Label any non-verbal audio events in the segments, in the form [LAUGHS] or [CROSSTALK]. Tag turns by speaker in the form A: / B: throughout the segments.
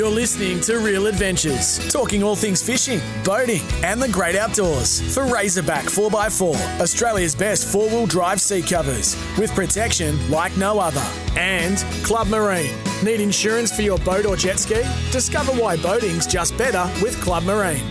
A: You're listening to Real Adventures, talking all things fishing, boating, and the great outdoors for Razorback 4x4, Australia's best four wheel drive seat covers, with protection like no other. And Club Marine. Need insurance for your boat or jet ski? Discover why boating's just better with Club Marine.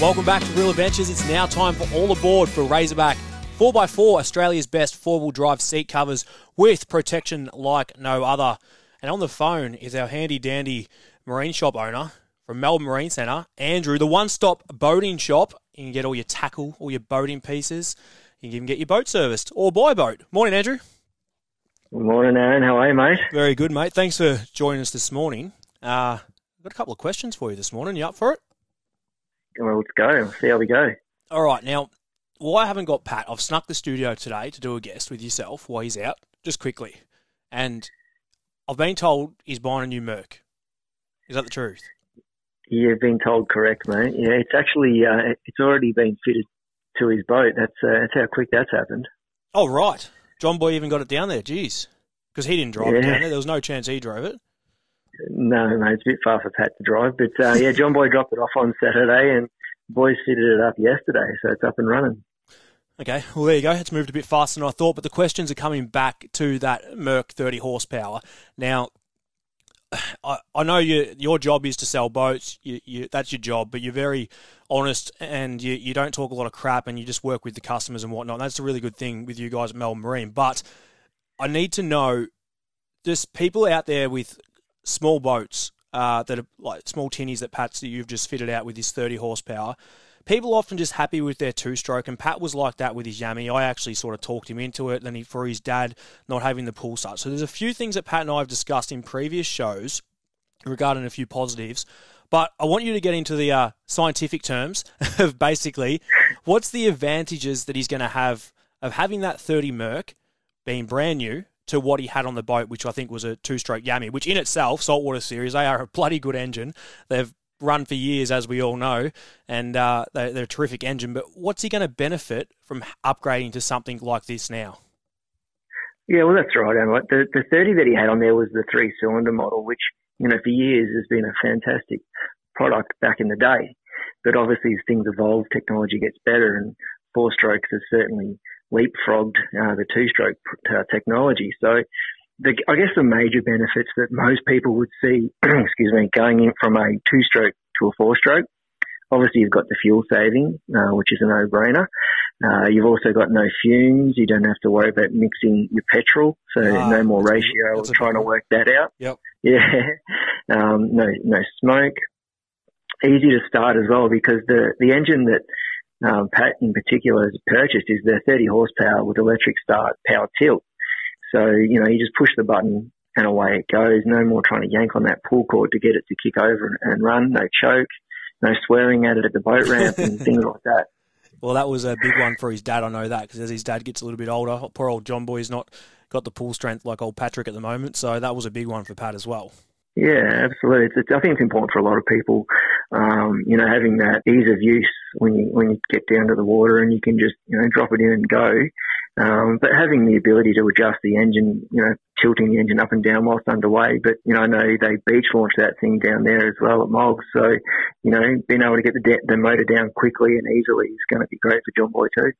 B: Welcome back to Real Adventures. It's now time for all aboard for Razorback 4x4, Australia's best four wheel drive seat covers with protection like no other. And on the phone is our handy dandy marine shop owner from Melbourne Marine Centre, Andrew, the one stop boating shop. You can get all your tackle, all your boating pieces. You can even get your boat serviced or buy a boat. Morning, Andrew.
C: Good morning, Aaron. How are you, mate?
B: Very good, mate. Thanks for joining us this morning. Uh, I've got a couple of questions for you this morning. You up for it?
C: Well, let's go. See how we go.
B: All right. Now, well, I haven't got Pat. I've snuck the studio today to do a guest with yourself while he's out, just quickly. And I've been told he's buying a new Merc. Is that the truth?
C: You've been told correct, mate. Yeah, it's actually uh, it's already been fitted to his boat. That's uh, that's how quick that's happened.
B: Oh right, John Boy even got it down there. Jeez, because he didn't drive it down there. There was no chance he drove it.
C: No, mate, it's a bit far for Pat to drive, but uh, yeah, John Boy dropped it off on Saturday, and boys fitted it up yesterday, so it's up and running.
B: Okay, well there you go. It's moved a bit faster than I thought, but the questions are coming back to that Merc 30 horsepower. Now, [SIGHS] I, I know you, your job is to sell boats. You, you, that's your job, but you're very honest and you, you don't talk a lot of crap and you just work with the customers and whatnot. That's a really good thing with you guys at Melbourne Marine. But I need to know, just people out there with small boats uh, that are like small tinnies that Pat's that you've just fitted out with this 30 horsepower. People often just happy with their two stroke, and Pat was like that with his Yami. I actually sort of talked him into it, then he, for his dad not having the pool start. So there's a few things that Pat and I have discussed in previous shows regarding a few positives. But I want you to get into the uh, scientific terms [LAUGHS] of basically what's the advantages that he's going to have of having that 30 Merc being brand new to what he had on the boat, which I think was a two stroke Yami, which in itself, Saltwater Series, they are a bloody good engine. They've run for years, as we all know, and uh, they're, they're a terrific engine. But what's he going to benefit from upgrading to something like this now?
C: Yeah, well, that's right, Aaron. The the 30 that he had on there was the three cylinder model, which you know for years has been a fantastic product back in the day. But obviously, as things evolve, technology gets better, and four strokes has certainly leapfrogged uh, the two stroke uh, technology. So, the, I guess the major benefits that most people would see, [CLEARS THROAT] excuse me, going in from a two stroke to a four stroke. Obviously, you've got the fuel saving, uh, which is a no brainer. Uh, you've also got no fumes. You don't have to worry about mixing your petrol, so
B: Ah,
C: no more ratio or trying to work that out.
B: Yep.
C: Yeah. [LAUGHS] Um, no, no smoke. Easy to start as well because the, the engine that um, Pat in particular has purchased is the 30 horsepower with electric start power tilt. So, you know, you just push the button and away it goes. No more trying to yank on that pull cord to get it to kick over and, run. No choke. No swearing at it at the boat ramp and [LAUGHS] things like that.
B: Well, that was a big one for his dad. I know that because as his dad gets a little bit older, poor old John Boy's not got the pull strength like old Patrick at the moment. So that was a big one for Pat as well.
C: Yeah, absolutely. It's, it's, I think it's important for a lot of people, um, you know, having that ease of use when you when you get down to the water and you can just you know drop it in and go. Um, but having the ability to adjust the engine, you know, tilting the engine up and down whilst underway. But you know, I know they beach launch that thing down there as well at Moggs. So you know, being able to get the de- the motor down quickly and easily is going to be great for John Boy too.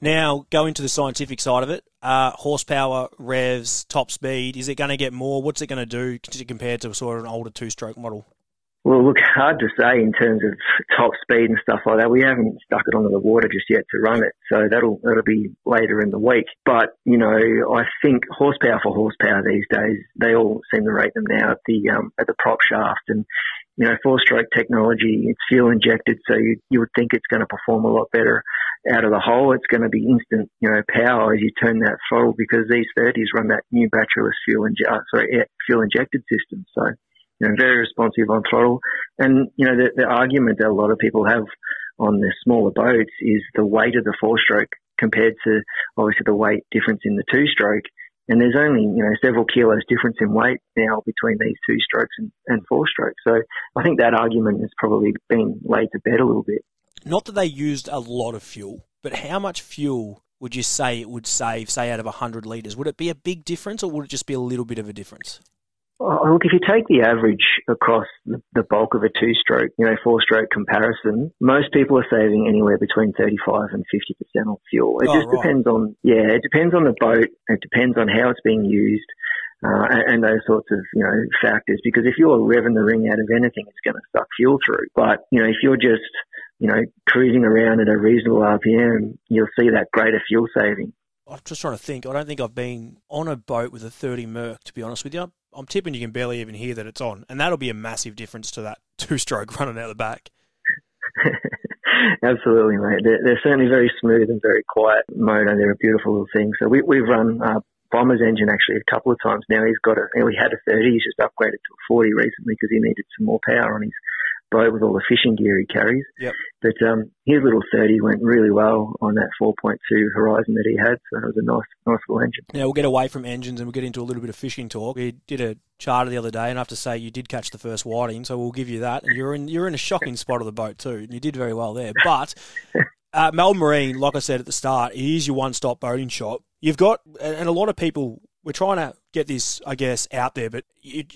B: Now, going to the scientific side of it, uh, horsepower, revs, top speed, is it going to get more? What's it going to do compared to sort of an older two stroke model?
C: Well, look, hard to say in terms of top speed and stuff like that. We haven't stuck it onto the water just yet to run it, so that'll that'll be later in the week. But you know, I think horsepower for horsepower these days, they all seem to rate them now at the um, at the prop shaft, and you know, four stroke technology, it's fuel injected, so you you would think it's going to perform a lot better out of the hole. It's going to be instant, you know, power as you turn that throttle because these 30s run that new batteryless fuel inje- uh, sorry, air- fuel injected system. So you know, very responsive on throttle. And, you know, the, the argument that a lot of people have on the smaller boats is the weight of the four stroke compared to obviously the weight difference in the two stroke. And there's only, you know, several kilos difference in weight now between these two strokes and, and four strokes. So I think that argument has probably been laid to bed a little bit.
B: Not that they used a lot of fuel, but how much fuel would you say it would save, say, out of 100 litres? Would it be a big difference or would it just be a little bit of a difference?
C: Look, if you take the average across the bulk of a two-stroke, you know, four-stroke comparison, most people are saving anywhere between 35 and 50% on fuel. It
B: oh,
C: just
B: right.
C: depends on, yeah, it depends on the boat. It depends on how it's being used. Uh, and, and those sorts of, you know, factors. Because if you're revving the ring out of anything, it's going to suck fuel through. But, you know, if you're just, you know, cruising around at a reasonable RPM, you'll see that greater fuel saving.
B: I'm just trying to think. I don't think I've been on a boat with a 30 Merc, to be honest with you. I'm tipping you can barely even hear that it's on, and that'll be a massive difference to that [LAUGHS] two-stroke running out the back. [LAUGHS]
C: Absolutely, mate. They're, they're, certainly very smooth and very quiet motor. They're a beautiful little thing. So we, we've run uh, Bomber's engine actually a couple of times now. He's got a, he had a 30. He's just upgraded to a 40 recently because he needed some more power on his boat with all the fishing gear he carries.
B: Yep.
C: But um, his little 30 went really well on that 4.2 Horizon that he had, so it was a nice, nice little engine.
B: Now we'll get away from engines and we'll get into a little bit of fishing talk. We did a charter the other day, and I have to say you did catch the first whiting, so we'll give you that. And you're in you're in a shocking spot of the boat too, and you did very well there. But [LAUGHS] uh, Melbourne Marine, like I said at the start, is your one-stop boating shop. You've got, and a lot of people we're trying to get this, I guess, out there, but it,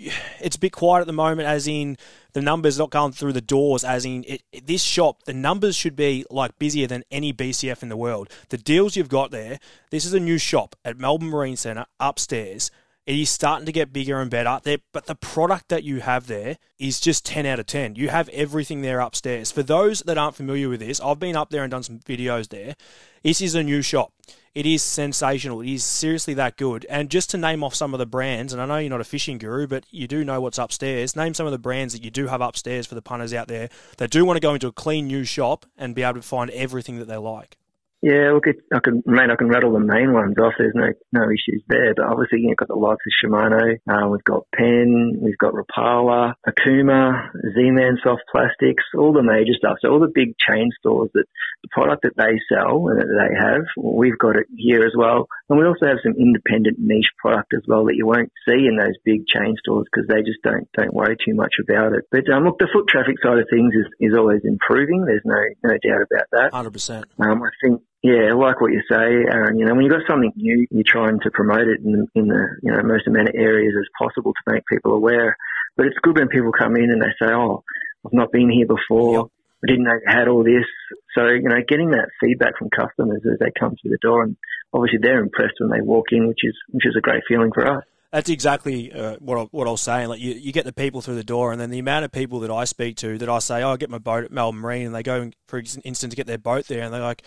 B: it's a bit quiet at the moment, as in the numbers not going through the doors, as in it, this shop, the numbers should be like busier than any BCF in the world. The deals you've got there, this is a new shop at Melbourne Marine Centre upstairs. It is starting to get bigger and better there, but the product that you have there is just 10 out of 10. You have everything there upstairs. For those that aren't familiar with this, I've been up there and done some videos there. This is a new shop. It is sensational. It is seriously that good. And just to name off some of the brands, and I know you're not a fishing guru, but you do know what's upstairs. Name some of the brands that you do have upstairs for the punters out there that do want to go into a clean new shop and be able to find everything that they like.
C: Yeah, look, it, I can, mate, I can rattle the main ones off. There's no no issues there. But obviously, you've got the likes of Shimano. Uh, we've got Penn. We've got Rapala, Okuma, Z-Man Soft Plastics, all the major stuff. So all the big chain stores that the product that they sell and that they have, we've got it here as well. And we also have some independent niche product as well that you won't see in those big chain stores because they just don't don't worry too much about it. But um, look, the foot traffic side of things is, is always improving. There's no no doubt about that.
B: Hundred percent.
C: Um, I think yeah, like what you say, Aaron. You know, when you've got something new, you're trying to promote it in, in the you know most amount of areas as possible to make people aware. But it's good when people come in and they say, "Oh, I've not been here before. I didn't know you had all this." So you know, getting that feedback from customers as they come through the door, and obviously they're impressed when they walk in, which is which is a great feeling for us.
B: That's exactly uh, what I, what I was saying. Like you, you get the people through the door, and then the amount of people that I speak to that I say, "Oh, I get my boat at Melbourne Marine," and they go, for instance, to get their boat there, and they're like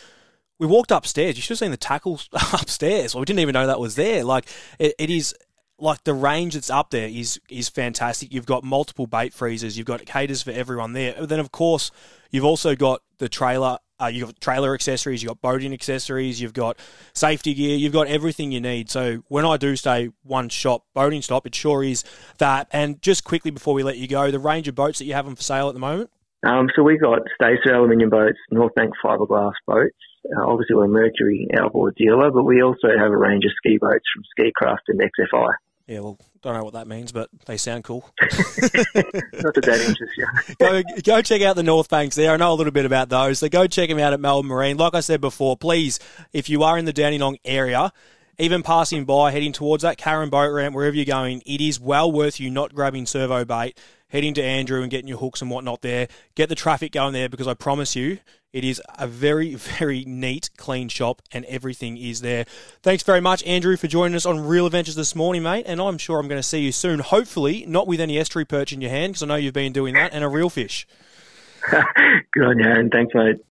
B: we walked upstairs. You should have seen the tackles [LAUGHS] upstairs. Well, we didn't even know that was there. Like it, it is like the range that's up there is is fantastic. You've got multiple bait freezers. You've got caters for everyone there. Then of course you've also got the trailer. Uh, you've got trailer accessories. You've got boating accessories. You've got safety gear. You've got everything you need. So when I do stay one shop boating stop, it sure is that. And just quickly before we let you go, the range of boats that you have on for sale at the moment.
C: Um, so we've got Stacer aluminium boats, Northbank fiberglass boats. Uh, obviously, we're a Mercury outboard dealer, but we also have a range of ski boats from Skicraft and XFI.
B: Yeah, well, don't know what that means, but they sound cool. [LAUGHS] [LAUGHS]
C: Not that that interests you.
B: go, go check out the Northbanks there. I know a little bit about those. So go check them out at Melbourne Marine. Like I said before, please, if you are in the Dandenong area, even passing by, heading towards that Carrum boat ramp, wherever you're going, it is well worth you not grabbing servo bait, heading to Andrew and getting your hooks and whatnot there. Get the traffic going there because I promise you, it is a very, [LAUGHS] very neat, clean shop and everything is there. Thanks very much, Andrew, for joining us on Real Adventures this morning, mate. And I'm sure I'm going to see you soon. Hopefully, not with any estuary perch in your hand because I know you've been doing that and a real fish. [LAUGHS]
C: Good on you, and Thanks, mate.